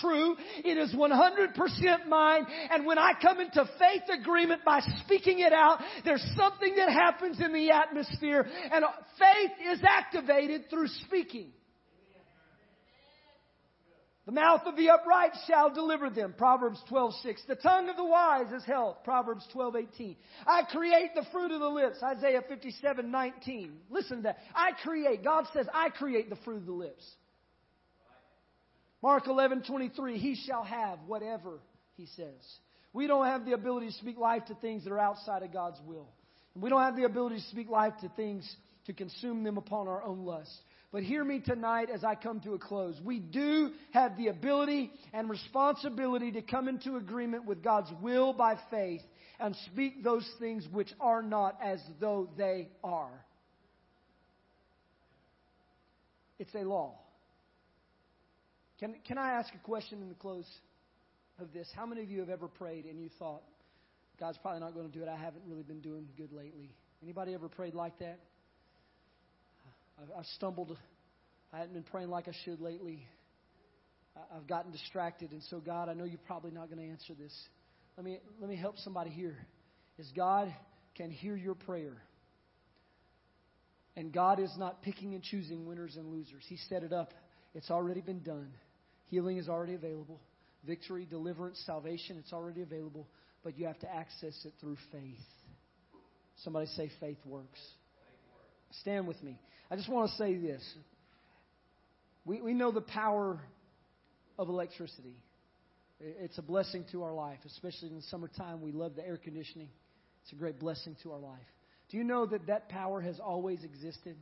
true. It is 100% mine. And when I come into faith agreement by speaking it out, there's something that happens in the atmosphere and faith is activated through speaking. The mouth of the upright shall deliver them. Proverbs 12:6. The tongue of the wise is health. Proverbs 12:18. I create the fruit of the lips. Isaiah 57:19. Listen to that. I create. God says, I create the fruit of the lips. Mark 11:23. He shall have whatever he says. We don't have the ability to speak life to things that are outside of God's will. And we don't have the ability to speak life to things to consume them upon our own lust. But hear me tonight as I come to a close. We do have the ability and responsibility to come into agreement with God's will by faith and speak those things which are not as though they are. It's a law. Can, can I ask a question in the close of this? How many of you have ever prayed and you thought, God's probably not going to do it. I haven't really been doing good lately. Anybody ever prayed like that? I've stumbled. I hadn't been praying like I should lately. I've gotten distracted, and so God, I know you're probably not going to answer this. Let me let me help somebody here. Is God can hear your prayer. And God is not picking and choosing winners and losers. He set it up. It's already been done. Healing is already available. Victory, deliverance, salvation, it's already available. But you have to access it through faith. Somebody say faith works. Stand with me. I just want to say this. We, we know the power of electricity. It's a blessing to our life, especially in the summertime. We love the air conditioning. It's a great blessing to our life. Do you know that that power has always existed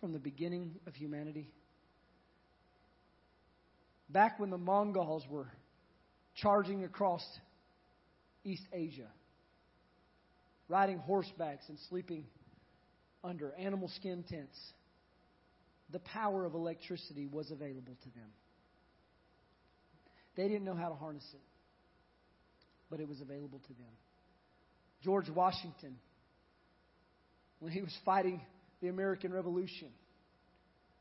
from the beginning of humanity? Back when the Mongols were charging across East Asia, riding horsebacks and sleeping under animal skin tents, the power of electricity was available to them. They didn't know how to harness it, but it was available to them. George Washington, when he was fighting the American Revolution,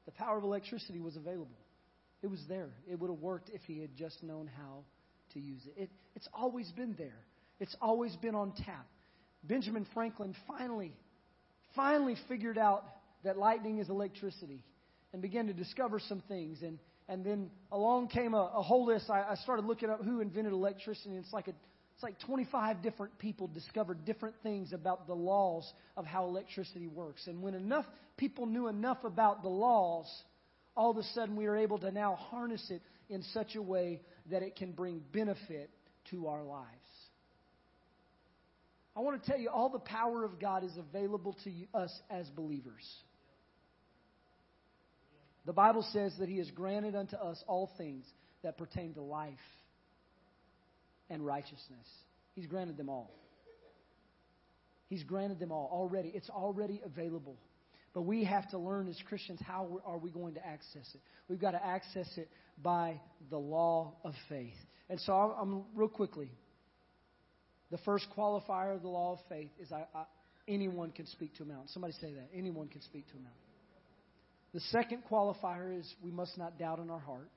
the power of electricity was available. It was there. It would have worked if he had just known how to use it. it. It's always been there, it's always been on tap. Benjamin Franklin finally finally figured out that lightning is electricity and began to discover some things. And, and then along came a, a whole list. I, I started looking up who invented electricity. And it's like a, it's like 25 different people discovered different things about the laws of how electricity works. And when enough people knew enough about the laws, all of a sudden we are able to now harness it in such a way that it can bring benefit to our lives. I want to tell you all the power of God is available to you, us as believers. The Bible says that He has granted unto us all things that pertain to life and righteousness. He's granted them all. He's granted them all already. It's already available. But we have to learn as Christians how are we going to access it? We've got to access it by the law of faith. And so I'm real quickly. The first qualifier of the law of faith is I, I, anyone can speak to a mountain. Somebody say that. Anyone can speak to a mountain. The second qualifier is we must not doubt in our heart.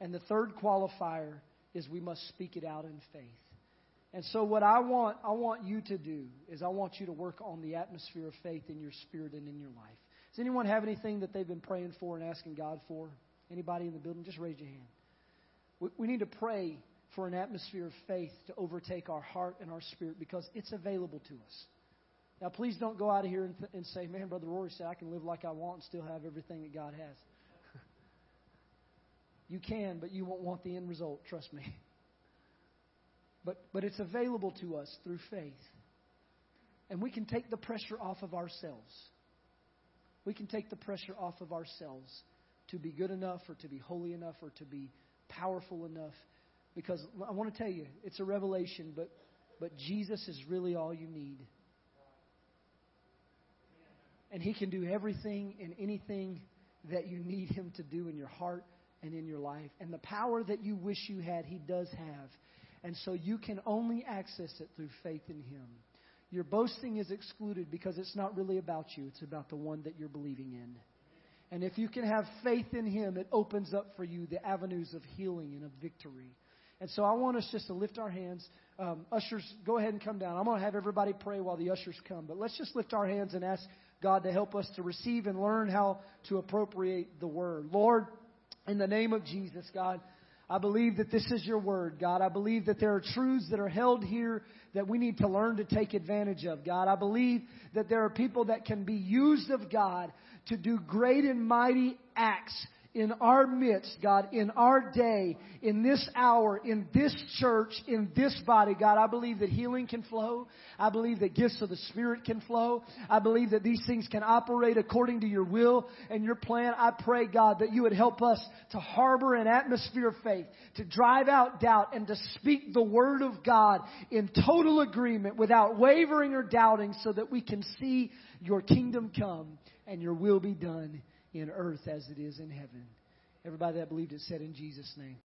And the third qualifier is we must speak it out in faith. And so what I want I want you to do is I want you to work on the atmosphere of faith in your spirit and in your life. Does anyone have anything that they've been praying for and asking God for? Anybody in the building? Just raise your hand. We, we need to pray for an atmosphere of faith to overtake our heart and our spirit because it's available to us. Now, please don't go out of here and, th- and say, man, Brother Rory said I can live like I want and still have everything that God has. you can, but you won't want the end result, trust me. But, but it's available to us through faith. And we can take the pressure off of ourselves. We can take the pressure off of ourselves to be good enough or to be holy enough or to be powerful enough. Because I want to tell you, it's a revelation, but, but Jesus is really all you need. And He can do everything and anything that you need Him to do in your heart and in your life. And the power that you wish you had, He does have. And so you can only access it through faith in Him. Your boasting is excluded because it's not really about you, it's about the one that you're believing in. And if you can have faith in Him, it opens up for you the avenues of healing and of victory. And so I want us just to lift our hands. Um, ushers, go ahead and come down. I'm going to have everybody pray while the ushers come. But let's just lift our hands and ask God to help us to receive and learn how to appropriate the word. Lord, in the name of Jesus, God, I believe that this is your word, God. I believe that there are truths that are held here that we need to learn to take advantage of, God. I believe that there are people that can be used of God to do great and mighty acts in our midst, God, in our day, in this hour, in this church, in this body, God. I believe that healing can flow. I believe that gifts of the Spirit can flow. I believe that these things can operate according to your will and your plan. I pray, God, that you would help us to harbor an atmosphere of faith, to drive out doubt, and to speak the Word of God in total agreement without wavering or doubting so that we can see your kingdom come and your will be done in earth as it is in heaven. Everybody that believed it said in Jesus' name.